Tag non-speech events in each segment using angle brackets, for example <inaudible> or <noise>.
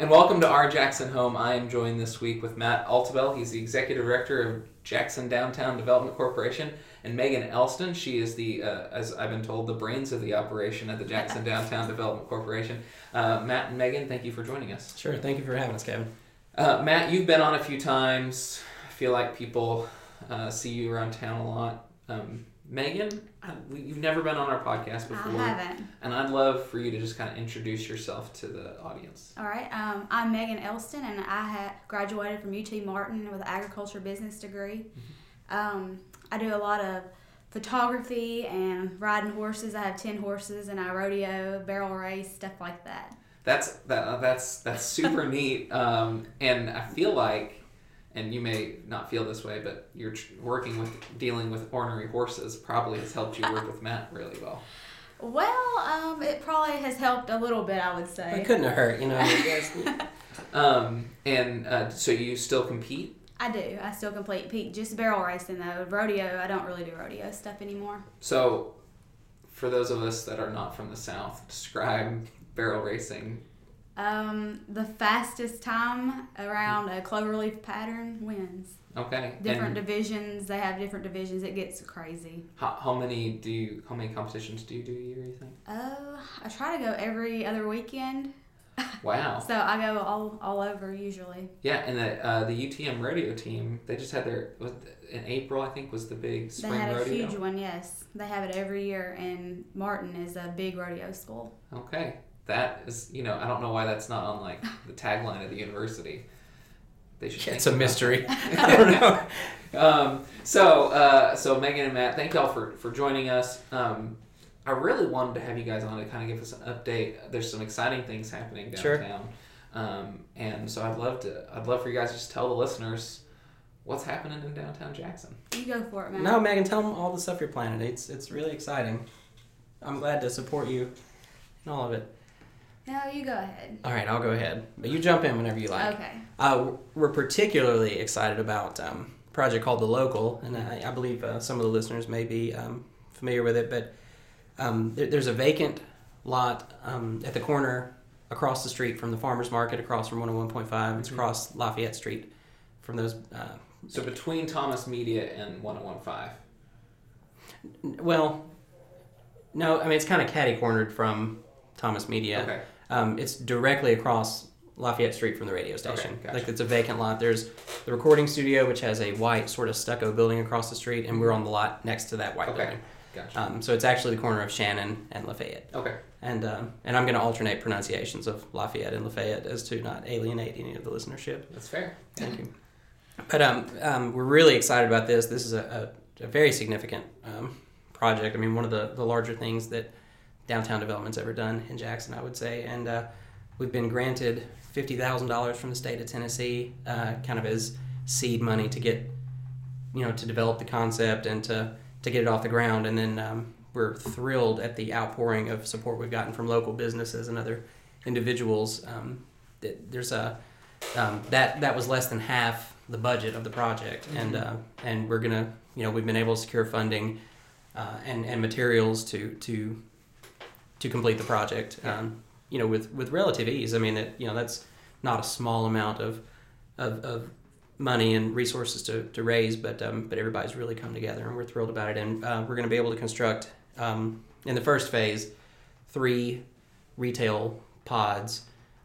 And welcome to our Jackson home. I am joined this week with Matt Altabel. He's the executive director of Jackson Downtown Development Corporation, and Megan Elston. She is the, uh, as I've been told, the brains of the operation at the Jackson <laughs> Downtown Development Corporation. Uh, Matt and Megan, thank you for joining us. Sure. Thank you for having us, Kevin. Uh, Matt, you've been on a few times. I feel like people uh, see you around town a lot. Um, Megan, I- we- you've never been on our podcast before. I haven't. And I'd love for you to just kind of introduce yourself to the audience. All right. Um, I'm Megan Elston, and I had graduated from UT Martin with an agriculture business degree. Um, I do a lot of photography and riding horses. I have ten horses, and I rodeo, barrel race, stuff like that. That's that. uh, That's that's super <laughs> neat. Um, and I feel like, and you may not feel this way, but you're working with dealing with ornery horses probably has helped you work with Matt really well. Well, um, it probably has helped a little bit, I would say. It couldn't have hurt, you know. guys- <laughs> Um, and uh, so you still compete. I do. I still compete. Pete just barrel racing though. Rodeo, I don't really do rodeo stuff anymore. So, for those of us that are not from the South, describe barrel racing. Um, the fastest time around a cloverleaf pattern wins. Okay. Different And divisions. They have different divisions. It gets crazy. how, how many do you? How many competitions do you do a year? You think? Oh, I try to go every other weekend. <laughs> Wow. So I go all all over usually. Yeah, and the uh, the UTM rodeo team they just had their in April I think was the big spring rodeo. they had a rodeo. huge one. Yes, they have it every year, and Martin is a big rodeo school. Okay, that is you know I don't know why that's not on like the tagline of the university. They should. it's a mystery. <laughs> I don't know. Um, so uh, so Megan and Matt, thank y'all for for joining us. Um, I really wanted to have you guys on to kind of give us an update. There's some exciting things happening Sure. downtown, um, and so I'd love to I'd love for you guys to just tell the listeners what's happening in downtown Jackson. You go for it, man. No, Megan, tell them all the stuff you're planning. It's it's really exciting. I'm glad to support you in all of it. No, you go ahead. All right, I'll go ahead, but you jump in whenever you like. Okay. Uh, we're particularly excited about um, a project called the Local, and I, I believe uh, some of the listeners may be um, familiar with it. But um, there, there's a vacant lot um, at the corner across the street from the farmers market, across from 101.5. It's Mhm. across Lafayette Street from those. Uh, So between Thomas Media and 1015. n- well, no, I mean it's kind of catty cornered from Thomas Media. Okay. Um, it's directly across Lafayette Street from the radio station. Okay, gotcha. Like it's a vacant lot. There's the recording studio, which has a white sort of stucco building across the street, and we're on the lot next to that white Okay. building. Gotcha. Um, so it's actually the corner of Shannon and Lafayette. Okay. And um, and I'm going to alternate pronunciations of Lafayette and Lafayette as to not alienate any of the listenership. That's fair. Thank you. But um, um, we're really excited about this. This is a, a, a very significant um, project. I mean, one of the, the larger things that downtown development's ever done in Jackson, I would say. And uh, we've been granted $50,000 from the state of Tennessee, uh, kind of as seed money to get, you know, to develop the concept and to, to get it off the ground. And then um, we're thrilled at the outpouring of support we've gotten from local businesses and other individuals. Um, that there's a um, that that was less than half the budget of the project, and uh, and we're gonna you know we've been able to secure funding uh, and and materials to to to complete the project. Um, you know with with relative ease. I mean it you know that's not a small amount of of, of money and resources to, to raise, but um, but everybody's really come together, and we're thrilled about it. And uh, we're going to be able to construct um, in the first phase three retail pods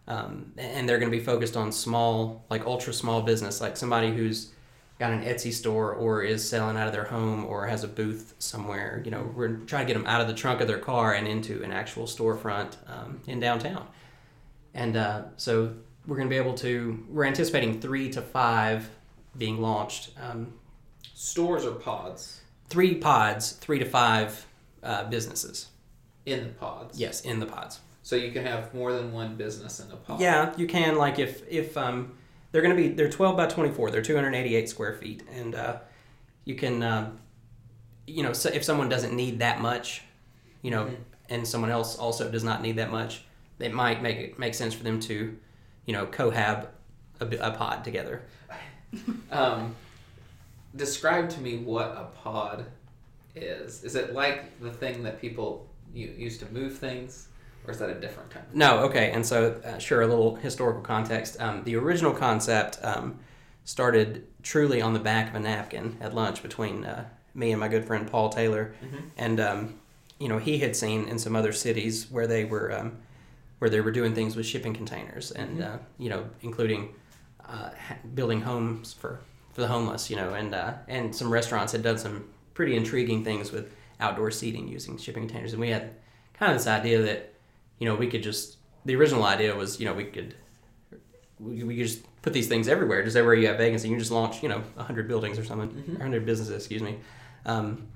um, and they're going to be focused on small, like ultra small business, like somebody who's got an Etsy store or is selling out of their home or has a booth somewhere. You know, we're trying to get them out of the trunk of their car and into an actual storefront um, in downtown. And uh, so we're going to be able to. We're anticipating three to five being launched. Um, Stores or pods three pods, three to five uh, businesses. in the pods. Yes, in the pods. So you can have more than one business in a pod. Yeah, you can. Like if if um, they're going to be they're twelve by twenty four. They're two hundred eighty eight square feet, and uh, you can um, you know so if someone doesn't need that much, you know, Mhm. and someone else also does not need that much, it might make it make sense for them to, you know, cohab a, a pod together. <laughs> Um, describe to me what a pod is. Is it like the thing that people u- used to move things? Or is that a different time? No, okay, and so uh, sure, a little historical context. Um, the original concept um, started truly on the back of a napkin at lunch between uh, me and my good friend Paul Taylor, Mhm. and um, you know he had seen in some other cities where they were um, where they were doing things with shipping containers, and Mhm. uh, you know including uh, building homes for for the homeless, you know, and uh, and some restaurants had done some pretty intriguing things with outdoor seating using shipping containers, and we had kind of this idea that you know we could just the original idea was you know we could we, we could just put these things everywhere, just everywhere you have vacancy, you can just launch you know hundred buildings or something, Mhm. hundred businesses, excuse me. Um,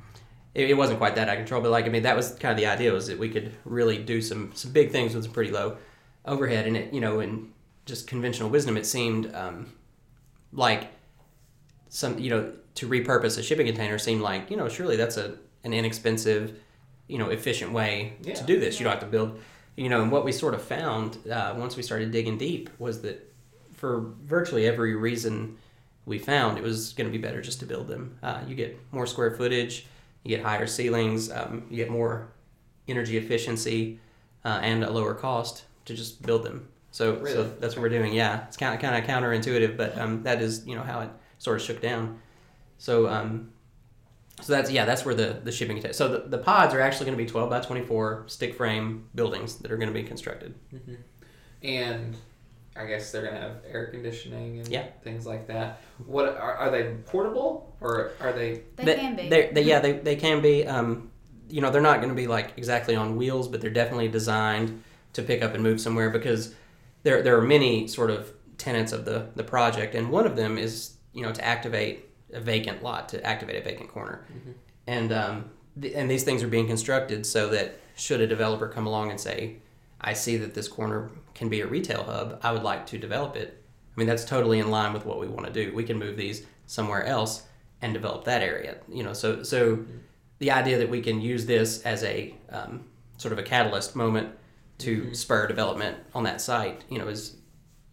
it, it wasn't quite that out of control, but like I mean that was kind of the idea was that we could really do some some big things with some pretty low overhead, and it you know in just conventional wisdom it seemed um, like some you know to repurpose a shipping container seemed like you know surely that's a an inexpensive you know efficient way Yeah. to do this you don't have to build you know and what we sort of found uh, once we started digging deep was that for virtually every reason we found it was going to be better just to build them. Uh, you get more square footage you get higher ceilings um, you get more energy efficiency uh, and a lower cost to just build them. So, Really? so that's what we're doing yeah. It's kind of kind of counterintuitive but um, that is you know how it sort of shook down. So um, so that's yeah, that's where the the shipping container. So the, the pods are actually going to be twelve by twenty four stick frame buildings that are going to be constructed. hmm And I guess they're gonna have air conditioning and Yeah. things like that. What are, are they portable or are they? They, can be. They're, they, yeah, they, they can be. Um, you know, they're not going to be like exactly on wheels, but they're definitely designed to pick up and move somewhere because there there are many sort of tenets of the the project, and one of them is you know to activate a vacant lot, to activate a vacant corner, Mhm. and um, th- and these things are being constructed so that should a developer come along and say, I see that this corner can be a retail hub, I would like to develop it. I mean, that's totally in line with what we want to do. We can move these somewhere else and develop that area. You know, so so the idea that we can use this as a um, sort of a catalyst moment to Mhm. spur development on that site, you know, is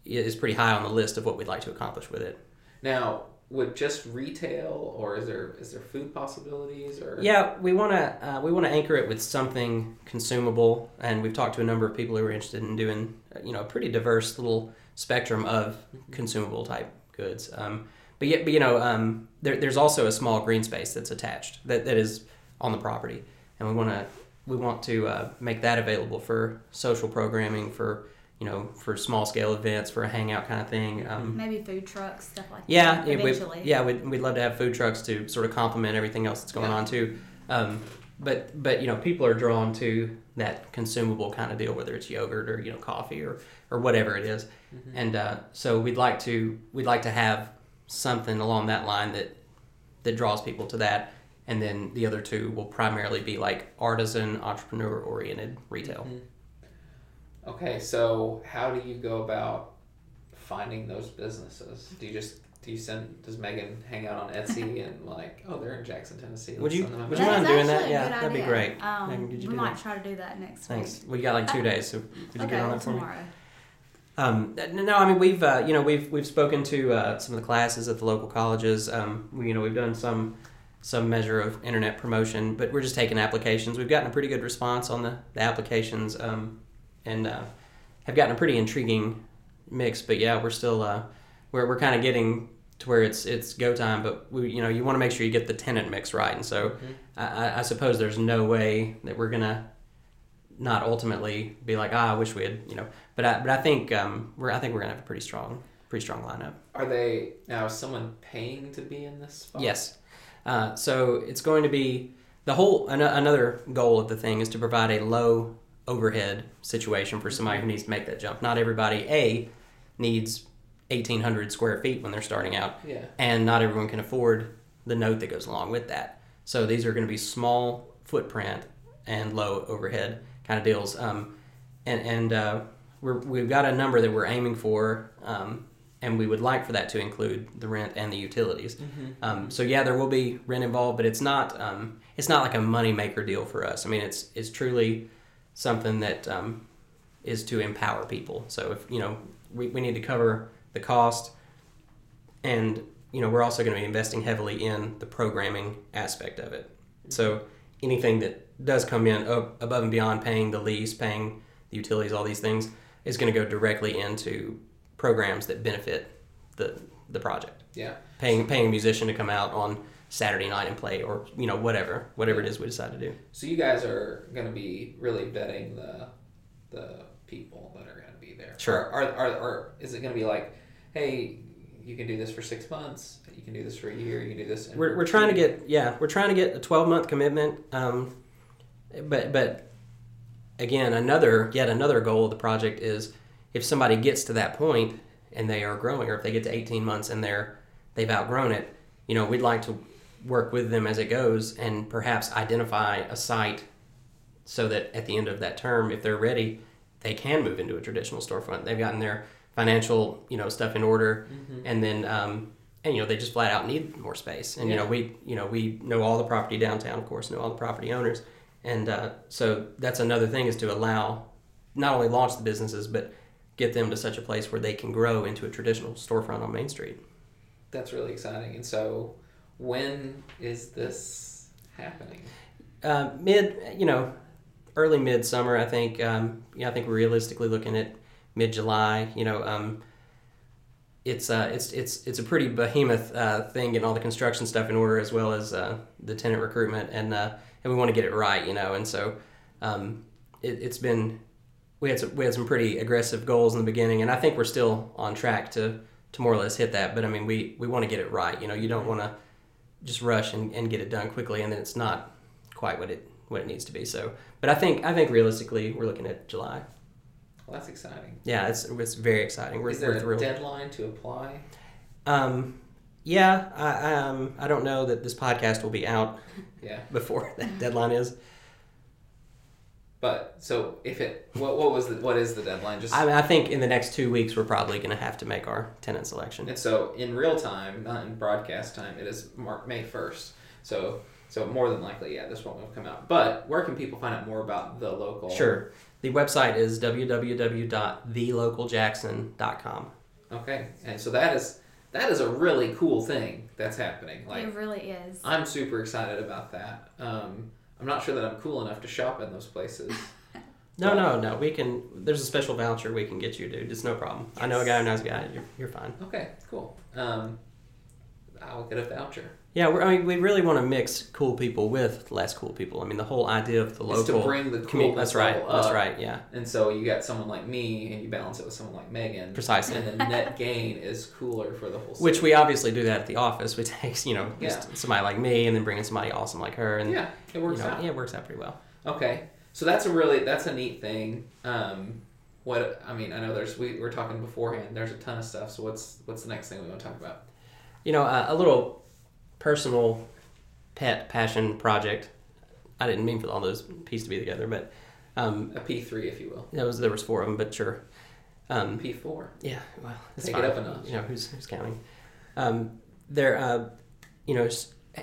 is pretty high on the list of what we'd like to accomplish with it. Now, would just retail, or is there is there food possibilities, or Yeah, we want to uh, we want to anchor it with something consumable, and we've talked to a number of people who are interested in doing uh, you know a pretty diverse little spectrum of consumable type goods. Um, but yet, but you know, um, there, there's also a small green space that's attached that, that is on the property, and we want to we want to uh, make that available for social programming for you know for small scale events for a hangout kind of thing. Um, Maybe food trucks, stuff like yeah, that. yeah, yeah, we'd, we'd love to have food trucks to sort of complement everything else that's going Yeah. on too. Um, but but you know, people are drawn to that consumable kind of deal, whether it's yogurt or you know coffee or or whatever it is. Mhm. And uh, so we'd like to we'd like to have something along that line that that draws people to that. And then the other two will primarily be like artisan, entrepreneur oriented retail. Mhm. Okay, so how do you go about finding those businesses? Do you just do you send does Megan hang out on Etsy <laughs> and like oh they're in Jackson, Tennessee? Would let's you- send them would you mind doing that? Yeah, that'd be great. Um, Megan, could you we do might that? try to do that next Thanks. week. We got like two days, so could you okay, get on that for me? tomorrow. Um, no, I mean we've uh, you know we've we've spoken to uh, some of the classes at the local colleges. Um, we, you know we've done some some measure of internet promotion, but we're just taking applications. We've gotten a pretty good response on the, the applications, um, and uh, have gotten a pretty intriguing mix. But yeah, we're still uh, we're we're kind of getting to where it's it's go time. But we you know you want to make sure you get the tenant mix right, and so Mhm. I, I- I suppose there's no way that we're gonna not ultimately be like, ah, I wish we had, you know. But I, but I think um, we're I think we're gonna have a pretty strong, pretty strong lineup. Are they now? Is someone paying to be in this spot? Yes. Uh, so it's going to be the whole an- another goal of the thing is to provide a low overhead situation for somebody who needs to make that jump. Not everybody a needs 1,800 square feet when they're starting out, Yeah. and not everyone can afford the note that goes along with that. So these are going to be small footprint and low overhead kind of deals. Um, and and uh, we're, we've got a number that we're aiming for, um, and we would like for that to include the rent and the utilities. Mm-hmm. Um, so yeah, there will be rent involved, but it's not um, it's not like a money maker deal for us. I mean, it's it's truly something that um, is to empower people. So if you know we, we need to cover the cost, and you know we're also going to be investing heavily in the programming aspect of it. So anything that does come in ab- above and beyond paying the lease, paying the utilities, all these things, is going to go directly into programs that benefit the the project. Yeah. Paying paying a musician to come out on Saturday night and play, or you know whatever whatever it is we decide to do. So you guys are going to be really vetting the the people that are going to be there. Sure. Are, are, are, are is it going to be like, hey, you can do this for six months, you can do this for a year, you can do this. We're, we're trying to get yeah we're trying to get a 12 month commitment um, but but again another yet another goal of the project is if somebody gets to that point and they are growing or if they get to 18 months and they're they've outgrown it you know we'd like to work with them as it goes and perhaps identify a site so that at the end of that term if they're ready they can move into a traditional storefront. They've gotten their financial you know stuff in order and then um, and you know they just flat out need more space. And you know we you know we know all the property downtown of course know all the property owners. And uh, so that's another thing is to allow not only launch the businesses but get them to such a place where they can grow into a traditional storefront on main street. That's really exciting. And so, when is this happening? uh, mid you know early midsummer. i think um, yeah i think we're realistically looking at mid july you know um, it's uh, it's it's it's a pretty behemoth uh, thing getting all the construction stuff in order as well as uh, the tenant recruitment and uh, and we want to get it right you know and so um, it, it's been we had some we had some pretty aggressive goals in the beginning and I think we're still on track to to more or less hit that but I mean we we want to get it right you know you don't want to just rush and, and get it done quickly and then it's not quite what it what it needs to be so but I think I think realistically we're looking at July Well, that's exciting. yeah it's it's very exciting we're, is there we're a thrilled. deadline to apply? Um, yeah, I, I, um, I don't know that this podcast will be out Yeah. <laughs> before that deadline is. But so if it, what, what was the, what is the deadline? Just I, I think in the next two weeks we're probably going to have to make our tenant selection. And so in real time, not in broadcast time, it is Mark May first. So so more than likely, yeah, this one will come out. But where can people find out more about the local? Sure. The website is www.thelocaljackson.com. Okay, and so that is that is a really cool thing that's happening. Like it really is. I'm super excited about that. Um, I'm not sure that I'm cool enough to shop in those places. <laughs> No, no, no. We can. There's a special voucher we can get you, dude. It's no problem. I know a guy who knows a guy. You're, you're fine. Okay, cool. Um, I'll get a voucher. Yeah, we're, I mean, we really want to mix cool people with less cool people. I mean, the whole idea of the It's to local. bring the commu- coolness that's right. level That's right. Yeah. And so you got someone like me, and you balance it with someone like Megan. Precisely. And the net gain is cooler for the whole. Which we obviously do that at the office. We <laughs> take, you know, just Yeah. somebody like me and then bring in somebody awesome like her. And, yeah, it works you know, out. Yeah, it works out pretty well. Okay, so that's a really that's a neat thing. Um, what I mean, I know there's we were talking beforehand. There's a ton of stuff. So what's what's the next thing we want to talk about? You know, uh, a little personal pet passion project. I didn't mean for all those pieces to be together, but um, A P three, if you will. that was there was four of them, but sure. Um, P four. Yeah, well, it's Take it fine. up a notch. You know, who's who's counting? Um, there, uh, you know,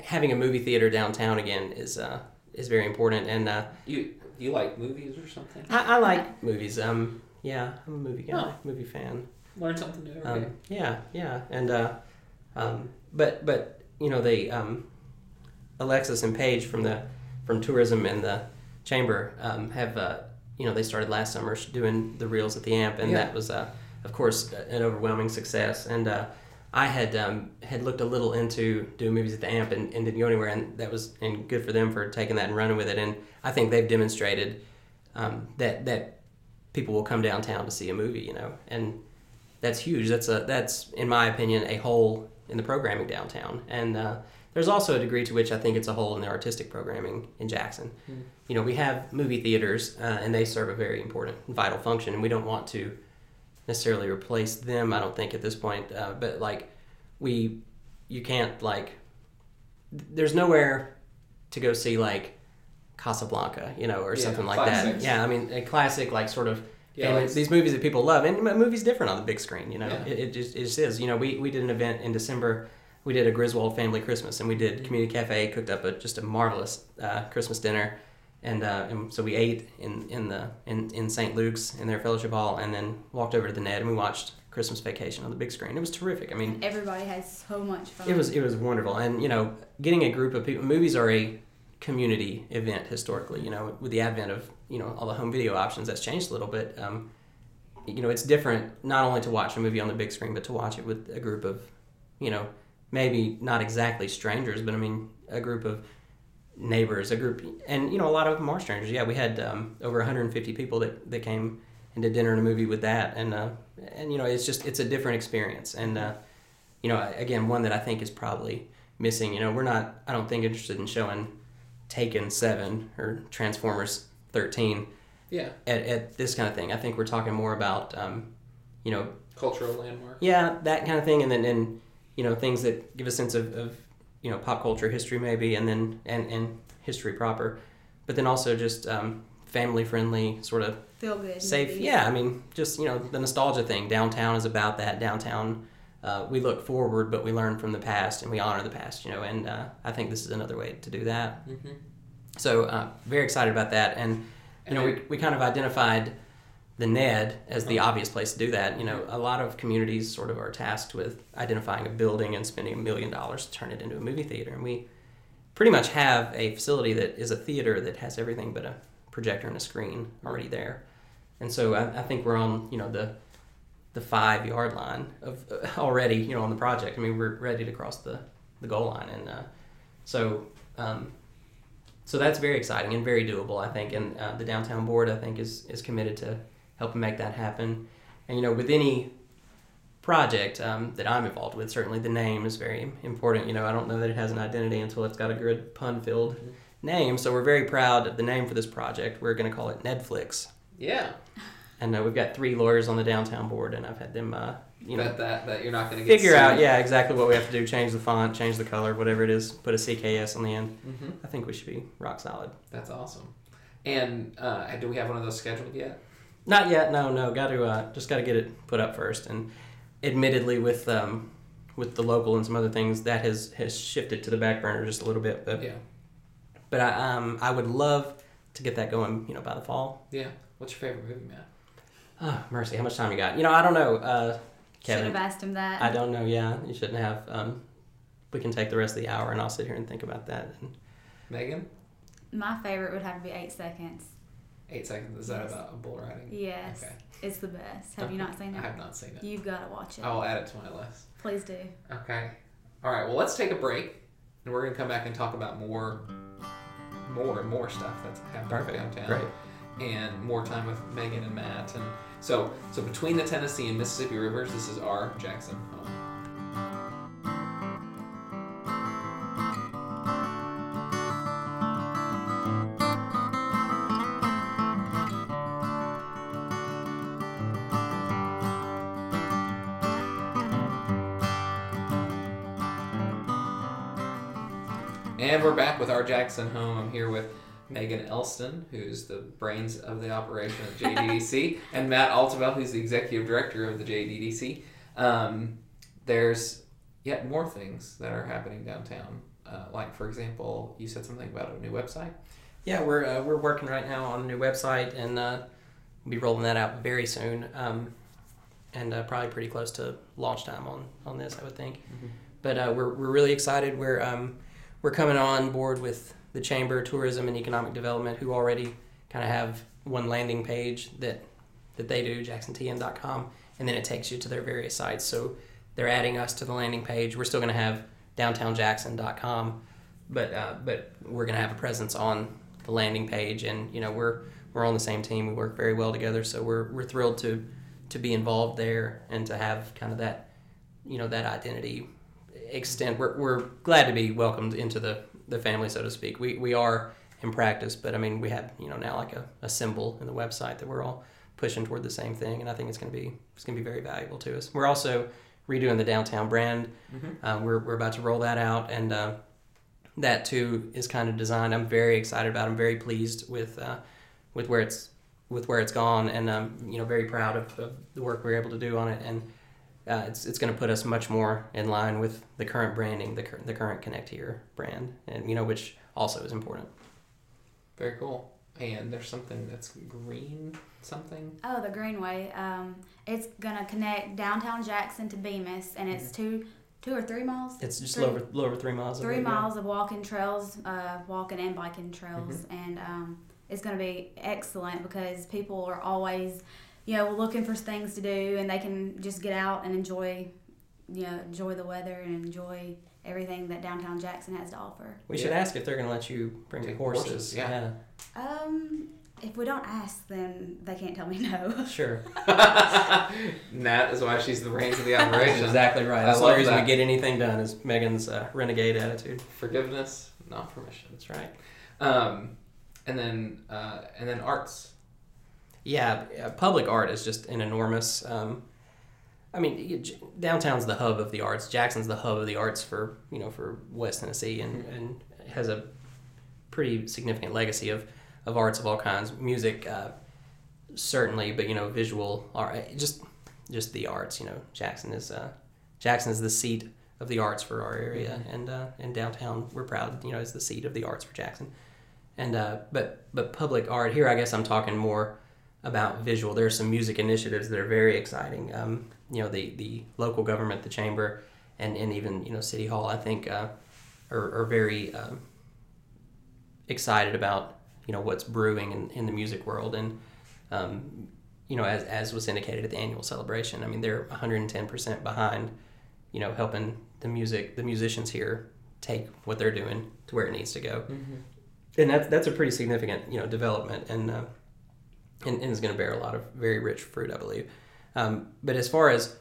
having a movie theater downtown again is uh, is very important, and uh, You you like movies or something? I, I like movies. Um, yeah, I'm a movie guy, Oh. movie fan. Learn something new every Um, day. yeah, yeah, and uh, um, but but you know they um, Alexis and Paige from the from tourism and the chamber um, have uh, you know they started last summer doing the reels at the amp, and Yeah. that was uh, of course an overwhelming success. And uh, I had um, had looked a little into doing movies at the amp and, and didn't go anywhere, and that was and good for them for taking that and running with it. And I think they've demonstrated um, that that people will come downtown to see a movie, you know, and that's huge. That's a that's in my opinion a hole in the programming downtown, and uh, there's also a degree to which I think it's a hole in the artistic programming in Jackson. Hmm. You know, we have movie theaters, uh, and they serve a very important, vital function, and we don't want to necessarily replace them. I don't think at this point, uh, but like we, you can't like. There's nowhere to go see like Casablanca, you know, or Yeah, something like classics. that. Yeah, I mean a classic like sort of Yeah, like- these movies that people love, and a movie's different on the big screen. You know, Yeah. it, it just it just is. You know, we we did an event in December. We did a Griswold family Christmas, and we did Mm-hmm. community cafe cooked up a just a marvelous uh, Christmas dinner, and, uh, and so we ate in in the in, in St. Luke's in their fellowship hall, and then walked over to the NED and we watched Christmas Vacation on the big screen. It was terrific. I mean, Everybody has so much fun. it was it was wonderful, and you know, getting a group of people. Movies are a community event historically. You know, with the advent of you know all the home video options, that's changed a little bit. Um, you know, it's different not only to watch a movie on the big screen, but to watch it with a group of, you know, maybe not exactly strangers, but I mean a group of neighbors, a group, and you know, a lot of them are strangers. Yeah, we had um, over 150 people that, that came and did dinner and a movie with that, and uh, and you know, it's just it's a different experience, and uh, you know, again, one that I think is probably missing. You know, we're not, I don't think interested in showing Taken Seven or Transformers Thirteen. Yeah. At, at this kind of thing, I think we're talking more about, um, you know, Cultural landmark. yeah, that kind of thing, and then and you know things that give a sense of, of you know pop culture history maybe, and then and and history proper, but then also just um, family friendly sort of Feel good. safe. movies. Yeah, I mean just you know the nostalgia thing. Downtown is about that. Downtown. Uh, we look forward, but we learn from the past and we honor the past, you know, and uh, I think this is another way to do that. Mm-hmm. So, uh, very excited about that. And, you know, we, we kind of identified the NED as the obvious place to do that. You know, a lot of communities sort of are tasked with identifying a building and spending a million dollars to turn it into a movie theater. And we pretty much have a facility that is a theater that has everything but a projector and a screen already there. And so I, I think we're on, you know, the the five yard line of uh, already, you know, on the project. I mean, we're ready to cross the, the goal line. And uh, so, um, so that's very exciting and very doable, I think. And uh, the downtown board, I think, is is committed to helping make that happen. And you know, with any project um, that I'm involved with, certainly the name is very important. You know, I don't know that it has an identity until it's got a good pun-filled name. So we're very proud of the name for this project. We're going to call it Netflix. Yeah. And uh, we've got three lawyers on the downtown board, and I've had them, uh, you know, that, that that you're not going to figure out, yeah, exactly what we have to do. Change the font, change the color, whatever it is. Put a CKS on the end. Mm-hmm. I think we should be rock solid. That's awesome. And uh, do we have one of those scheduled yet? Not yet. No, no. Got to uh, just got to get it put up first. And admittedly, with um, with the local and some other things, that has has shifted to the back burner just a little bit. But Yeah. but I um I would love to get that going. You know, by the fall. Yeah. What's your favorite movie, Matt? Oh, mercy. How much time you got? You know, I don't know. Uh, Should Kevin. have asked him that. I don't know. Yeah, you shouldn't have. Um, we can take the rest of the hour, and I'll sit here and think about that. And Megan? My favorite would have to be Eight Seconds. Eight seconds. Is that Yes. about a bull riding? Yes, Okay. it's the best. Have you not seen it? I have not seen it. You've got to watch it. I'll add it to my list. Please do. Okay. All right. Well, let's take a break, and we're gonna come back and talk about more, more and more stuff that's happening downtown. Great. And more time with Megan and Matt. And so, so between the Tennessee and Mississippi rivers, this is our Jackson home. And we're back with our Jackson home. I'm here with Megan Elston, who's the brains of the operation at JDDC, <laughs> and Matt Altavell, who's the executive director of the JDDC. Um, there's yet more things that are happening downtown. Uh, like, for example, you said something about a new website. Yeah, we're uh, we're working right now on a new website, and uh, we'll be rolling that out very soon, um, and uh, probably pretty close to launch time on on this, I would think. But uh, we're we're really excited. We're um, we're coming on board with the Chamber Tourism and Economic Development, who already kind of have one landing page that that they do, JacksonTN.com, and then it takes you to their various sites. So they're adding us to the landing page. We're still going to have DowntownJackson.com, but uh, but we're going to have a presence on the landing page, and you know we're we're on the same team. We work very well together, so we're we're thrilled to to be involved there and to have kind of that you know that identity extent. We're we're glad to be welcomed into the the family, so to speak. We we are in practice, but I mean we have you know now like a, a symbol in the website that we're all pushing toward the same thing, and I think it's going to be it's going to be very valuable to us. We're also redoing the downtown brand. Um, we're we're about to roll that out, and uh, that too is kind of designed. I'm very excited about. it. I'm very pleased with uh, with where it's with where it's gone, and um, you know very proud of, of the work we are able to do on it, and uh, it's it's going to put us much more in line with the current branding, the cur- the current Connect Here brand, and you know which also is important. Very cool. And there's something that's green, something. Oh, the Greenway. Um, it's gonna connect downtown Jackson to Bemis, and it's two two or three miles. It's just Three- a little over, over three miles. I three believe, yeah. miles of walking trails, uh, walking and biking trails, and um, it's going to be excellent because people are always, you know, looking for things to do, and they can just get out and enjoy, you know, enjoy the weather and enjoy everything that downtown Jackson has to offer. We should ask if they're going to let you bring the horses. horses, yeah. Um, if we don't ask, then they can't tell me no. <laughs> sure. <laughs> Nat is why she's the brains of the operation. exactly right. That's the only reason that. we get anything done is Megan's uh, renegade attitude. Forgiveness, not permission. That's right. Um, and then uh, and then arts. Yeah, public art is just an enormous. Um, I mean, downtown's the hub of the arts. Jackson's the hub of the arts for you know for West Tennessee, and, and has a pretty significant legacy of, of arts of all kinds. Music, uh, certainly, but you know, visual art, just just the arts. You know, Jackson is uh, Jackson is the seat of the arts for our area, and uh, and downtown we're proud. You know, is the seat of the arts for Jackson. And uh, but but public art here, I guess I'm talking more about visual. There are some music initiatives that are very exciting. Um, you know, the the local government, the chamber, and, and even you know city hall. I think uh, are, are very um, excited about you know what's brewing in, in the music world and um, you know as, as was indicated at the annual celebration. I mean they're 110 percent behind you know helping the music the musicians here take what they're doing to where it needs to go and that's that's a pretty significant you know development and uh, and, and is going to bear a lot of very rich fruit I believe um, but as far as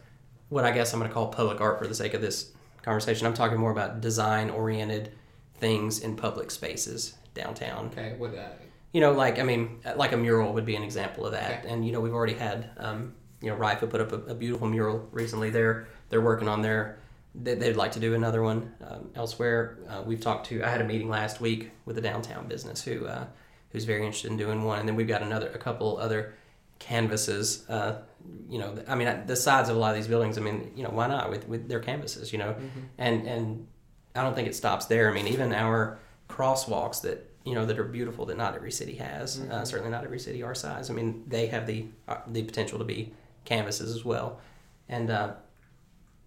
what I guess I'm going to call public art for the sake of this conversation I'm talking more about design oriented things in public spaces downtown Okay, what? Uh, you know, like I mean, like a mural would be an example of that. Okay. And you know, we've already had, um, you know, Rifa put up a, a beautiful mural recently. They're they're working on their. They, they'd like to do another one um, elsewhere. Uh, we've talked to. I had a meeting last week with a downtown business who uh, who's very interested in doing one, and then we've got another a couple other canvases. Uh, you know, I mean, the sides of a lot of these buildings. I mean, you know, why not with with their canvases? You know, and and I don't think it stops there. I mean, even our crosswalks that you know that are beautiful that not every city has. Uh, certainly not every city our size. I mean, they have the uh, the potential to be canvases as well. And uh,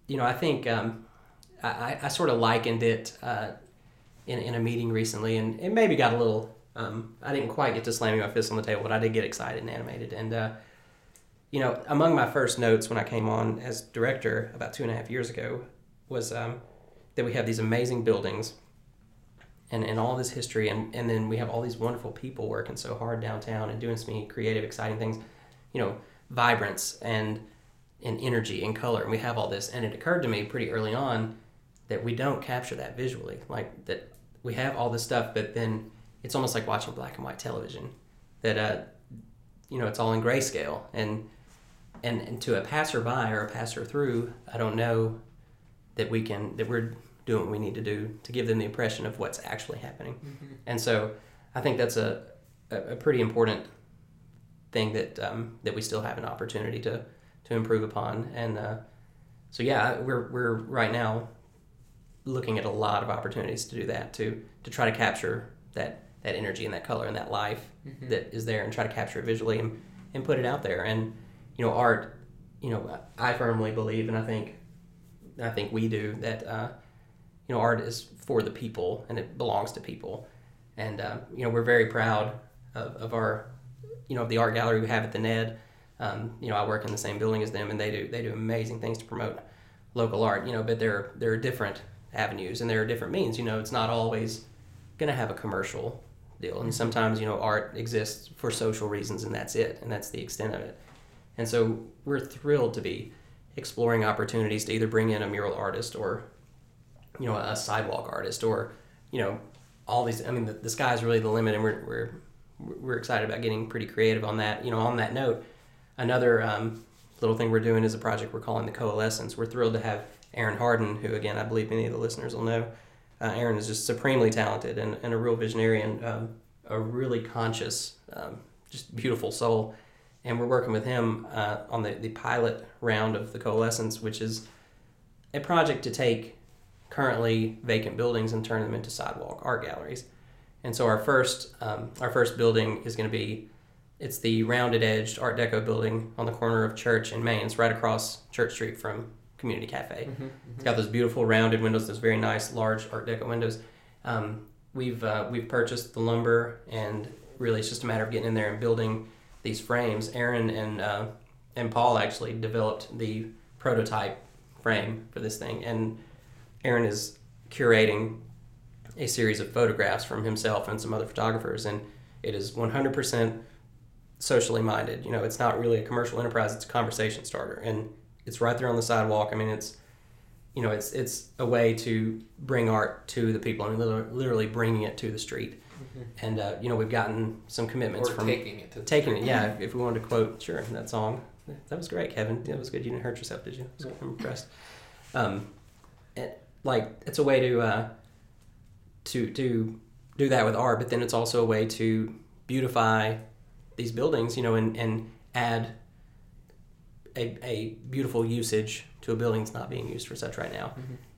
you know, I think um, I, I- I sort of likened it uh, in in a meeting recently, and it maybe got a little. Um, I didn't quite get to slamming my fist on the table, but I did get excited and animated. And uh, you know, among my first notes when I came on as director about two and a half years ago was um, that we have these amazing buildings and, and all this history and, and then we have all these wonderful people working so hard downtown and doing so many creative exciting things. You know vibrance and and energy and color. And we have all this. And it occurred to me pretty early on that we don't capture that visually. Like that we have all this stuff but then it's almost like watching black and white television that uh you know it's all in grayscale. And and, and to a passerby or a passer through i don't know that we can that we're doing what we need to do to give them the impression of what's actually happening. And so i think that's a, a, a pretty important thing that um, that we still have an opportunity to to improve upon. And uh, so yeah we're we're right now looking at a lot of opportunities to do that to to try to capture that that energy and that color and that life that is there and try to capture it visually and, and put it out there. And you know art you know i firmly believe and i think i think we do that uh, you know art is for the people and it belongs to people. And uh, you know we're very proud of, of our you know of the art gallery we have at the ned um, you know i work in the same building as them and they do they do amazing things to promote local art you know but there there are different avenues and there are different means. You know it's not always going to have a commercial deal. And sometimes you know art exists for social reasons and that's it and that's the extent of it. And so we're thrilled to be exploring opportunities to either bring in a mural artist or you know a sidewalk artist or you know all these i mean the, the sky's really the limit and we're, we're we're excited about getting pretty creative on that. You know on that note another um, little thing we're doing is a project we're calling the coalescence. We're thrilled to have aaron harden who again i believe many of the listeners will know uh, aaron is just supremely talented and, and a real visionary and um, a really conscious um, just beautiful soul and we're working with him uh, on the, the pilot round of the coalescence which is a project to take currently vacant buildings and turn them into sidewalk art galleries. And so our first um, our first building is going to be it's the rounded edged Art Deco building on the corner of Church and Main. It's right across Church Street from community cafe. Mm-hmm. It's got those beautiful rounded windows, those very nice large Art Deco windows. Um, we've uh, we've purchased the lumber, and really it's just a matter of getting in there and building these frames. Aaron and uh, and Paul actually developed the prototype frame for this thing, and Aaron is curating a series of photographs from himself and some other photographers, and it is 100% socially minded. You know, it's not really a commercial enterprise; it's a conversation starter, and it's right there on the sidewalk. I mean, it's you know, it's it's a way to bring art to the people. I mean, literally, literally bringing it to the street. And uh, you know, we've gotten some commitments Or from taking it to the taking it. Yeah, if, if we wanted to quote, sure, that song. That was great, Kevin. That was good. You didn't hurt yourself, did you? I'm impressed. Um, it, like it's a way to uh, to to do that with art, but then it's also a way to beautify these buildings, you know, and and add a, a beautiful usage to a building that's not being used for such right now.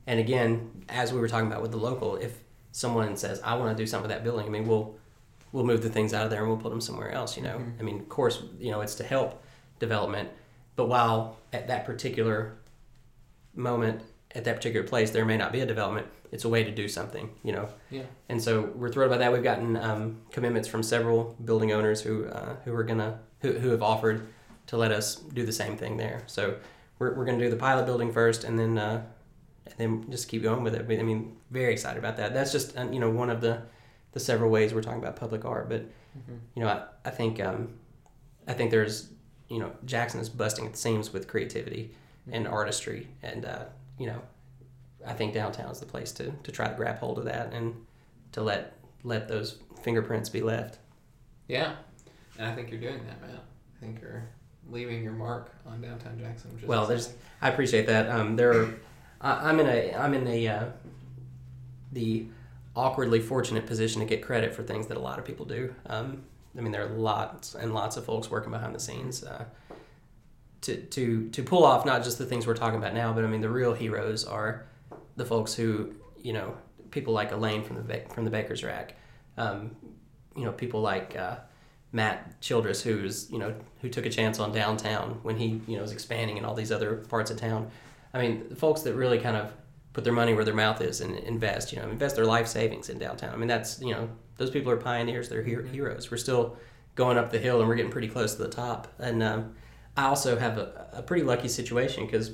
And again, as we were talking about with the local, if someone says, "I want to do something with that building," I mean, we'll we'll move the things out of there and we'll put them somewhere else. You know, I mean, of course, you know, it's to help development, but while at that particular moment, at that particular place, there may not be a development. It's a way to do something. You know, Yeah. and so we're thrilled about that. We've gotten um, commitments from several building owners who uh, who are gonna who, who have offered to let us do the same thing there. So we're, we're gonna do the pilot building first, and then uh, and then just keep going with it. I mean, very excited about that. That's just you know one of the the several ways we're talking about public art. But you know, I, I think um, I think there's you know Jackson is busting at the seams with creativity and artistry, and uh, you know I think downtown is the place to, to try to grab hold of that and to let let those fingerprints be left. Yeah, and I think you're doing that, Matt. I think you're leaving your mark on downtown Jackson. Which is Well, there's. I appreciate that. Um, there, are, I, I'm in a I'm in a uh, the awkwardly fortunate position to get credit for things that a lot of people do. Um, I mean, there are lots and lots of folks working behind the scenes uh, to to to pull off not just the things we're talking about now, but I mean the real heroes are the folks who you know people like Elaine from the from the Baker's Rack, um, you know people like. Uh, Matt Childress, who's you know who took a chance on downtown when he you know was expanding in all these other parts of town. I mean, the folks that really kind of put their money where their mouth is and invest, you know, invest their life savings in downtown. I mean, that's you know those people are pioneers, they're hero- heroes. We're still going up the hill and we're getting pretty close to the top. And um, I also have a, a pretty lucky situation because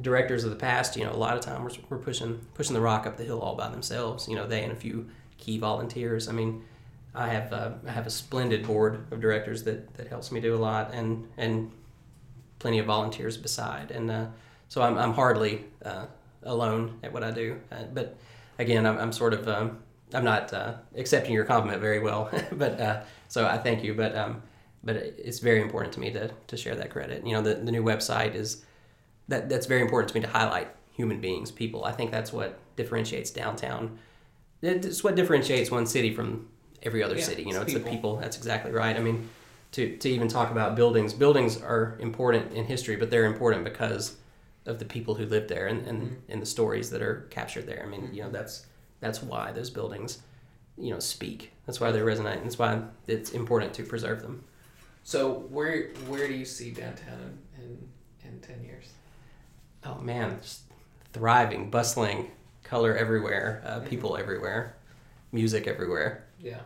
directors of the past, you know, a lot of time we're, we're pushing pushing the rock up the hill all by themselves. You know, they and a few key volunteers. I mean, I have uh, I have a splendid board of directors that, that helps me do a lot, and and plenty of volunteers beside, and uh, so I'm I'm hardly uh, alone at what I do. Uh, but again, I'm, I'm sort of um, I'm not uh, accepting your compliment very well, <laughs> but uh, so I thank you. But um, but it's very important to me to, to share that credit. You know, the, the new website is that that's very important to me to highlight human beings, people. I think that's what differentiates downtown. It's what differentiates one city from every other Yeah, city. You know, it's people. the people. That's exactly right. I mean, to to even talk about buildings, buildings are important in history, but they're important because of the people who live there and, and, Mm-hmm. and the stories that are captured there. I mean, you know, that's that's why those buildings, you know, speak. That's why they resonate. And that's why it's important to preserve them. So where where do you see downtown in in, in ten years? Oh man, just thriving, bustling, color everywhere, uh, people everywhere, music everywhere. Yeah.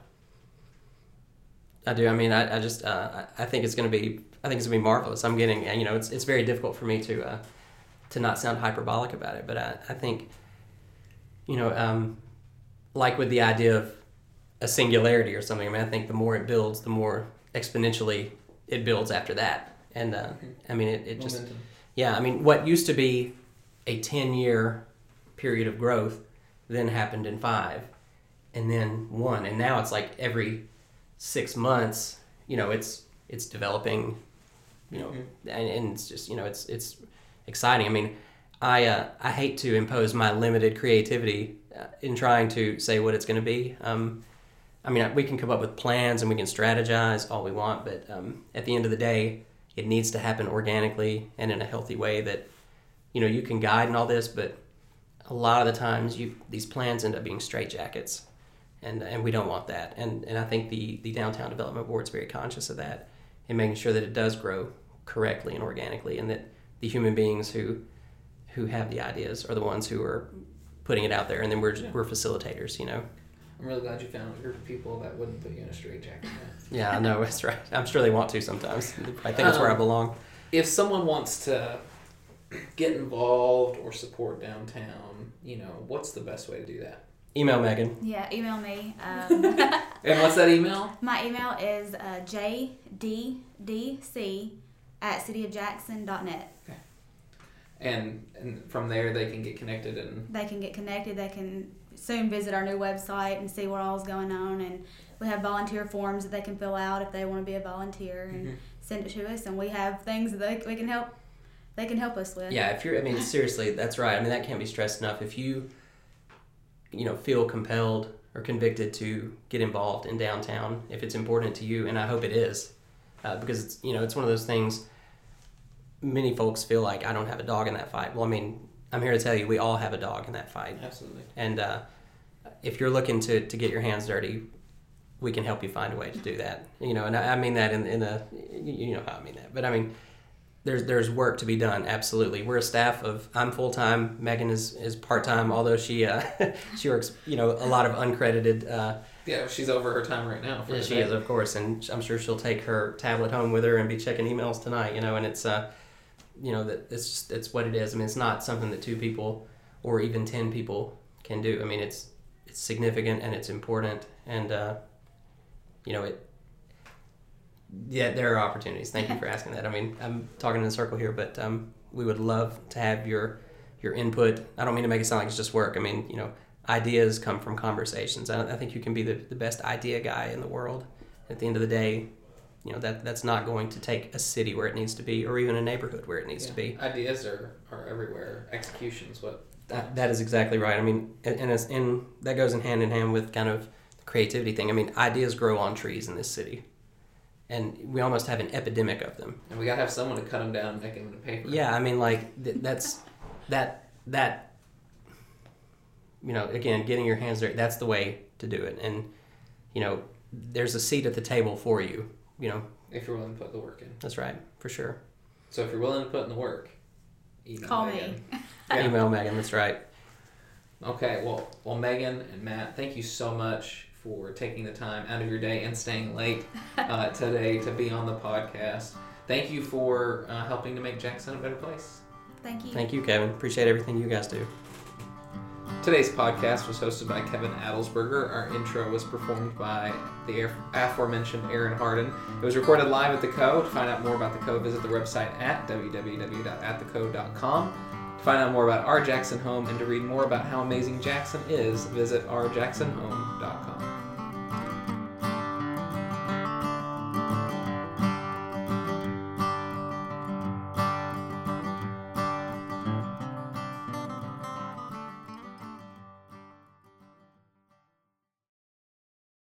I do. I mean, I, I just uh, I think it's gonna be I think it's gonna be marvelous. I'm getting you know it's it's very difficult for me to uh, to not sound hyperbolic about it, but I, I think you know um, like with the idea of a singularity or something. I mean, I think the more it builds, the more exponentially it builds after that. And uh, I mean, it, it just yeah. I mean, what used to be a ten year period of growth then happened in five, and then one, and now it's like every six months. You know, it's it's developing. You know, and, and it's just you know it's it's exciting. I mean, I uh, I hate to impose my limited creativity uh, in trying to say what it's going to be. Um, I mean, we can come up with plans and we can strategize all we want, but um, at the end of the day, it needs to happen organically and in a healthy way. That you know you can guide and all this, but a lot of the times you these plans end up being straitjackets, and and we don't want that. And and I think the the downtown development board is very conscious of that and making sure that it does grow correctly and organically, and that the human beings who who have the ideas are the ones who are putting it out there, and then we're Yeah. we're facilitators. You know. I'm really glad you found a group of people that wouldn't put you in a straitjacket. Yeah, I know that's right. I'm sure they want to sometimes. I think that's where I Um, belong. if someone wants to get involved or support downtown, you know, what's the best way to do that? Email Megan. Yeah, email me. Um, <laughs> And what's that email? my email is uh, jddc at cityofjackson.net. And and from there they can get connected and They can get connected. They can soon visit our new website and see what all's going on. And we have volunteer forms that they can fill out if they want to be a volunteer and Mhm. send it to us. And we have things that they, we can help. They can help us with. Yeah, if you're, I mean, seriously, that's right. I mean, that can't be stressed enough. If you, you know, feel compelled or convicted to get involved in downtown, if it's important to you, and I hope it is, uh, because it's, you know, it's one of those things. Many folks feel like I don't have a dog in that fight. Well, I mean, I'm here to tell you, we all have a dog in that fight. absolutely. And uh, if you're looking to, to get your hands dirty, we can help you find a way to do that. You know, and I, I mean that in, in a, you know how I mean that. But I mean, there's there's work to be done. Absolutely, we're a staff of. I'm full time. Megan is is part time. Although she uh, <laughs> she works, you know, a lot of uncredited. Uh, Yeah, she's over her time right now. For yeah, she day. is, of course, and I'm sure she'll take her tablet home with her and be checking emails tonight. You know, and it's uh, you know that it's just, it's what it is. I mean, it's not something that two people or even ten people can do. I mean, it's it's significant and it's important, and uh, you know it. Yeah, there are opportunities. Thank you <laughs> for asking that. I mean, I'm talking in a circle here, but um, we would love to have your your input. I don't mean to make it sound like it's just work. I mean, you know, ideas come from conversations. I, I think you can be the, the best idea guy in the world. At the end of the day, you know that that's not going to take a city where it needs to be, or even a neighborhood where it needs to be. Ideas are, are everywhere. Execution's what. That, that is exactly right. I mean, and, and it's that goes in hand in hand with kind of the creativity thing. I mean, ideas grow on trees in this city, and we almost have an epidemic of them. And we gotta have someone to cut them down and make them into paper. Yeah, I mean, like th- that's that that you know, again, getting your hands dirty. That's the way to do it, and you know, there's a seat at the table for you. You know, If you're willing to put the work in. that's right for sure. So if you're willing to put in the work, email Call Megan. me. <laughs> Yeah. Email Megan. That's right. Okay, well, well, Megan and Matt, thank you so much for taking the time out of your day and staying late uh, <laughs> today to be on the podcast. Thank you for uh, helping to make Jackson a better place. Thank you. Thank you, Kevin. Appreciate everything you guys do. Today's podcast was hosted by Kevin Adelsberger. Our intro was performed by the aforementioned Aaron Harden. It was recorded live at the Co. To find out more about the Co, visit the website at www.attheco.com. To find out more about our Jackson home and to read more about how amazing Jackson is, visit ourjacksonhome.com.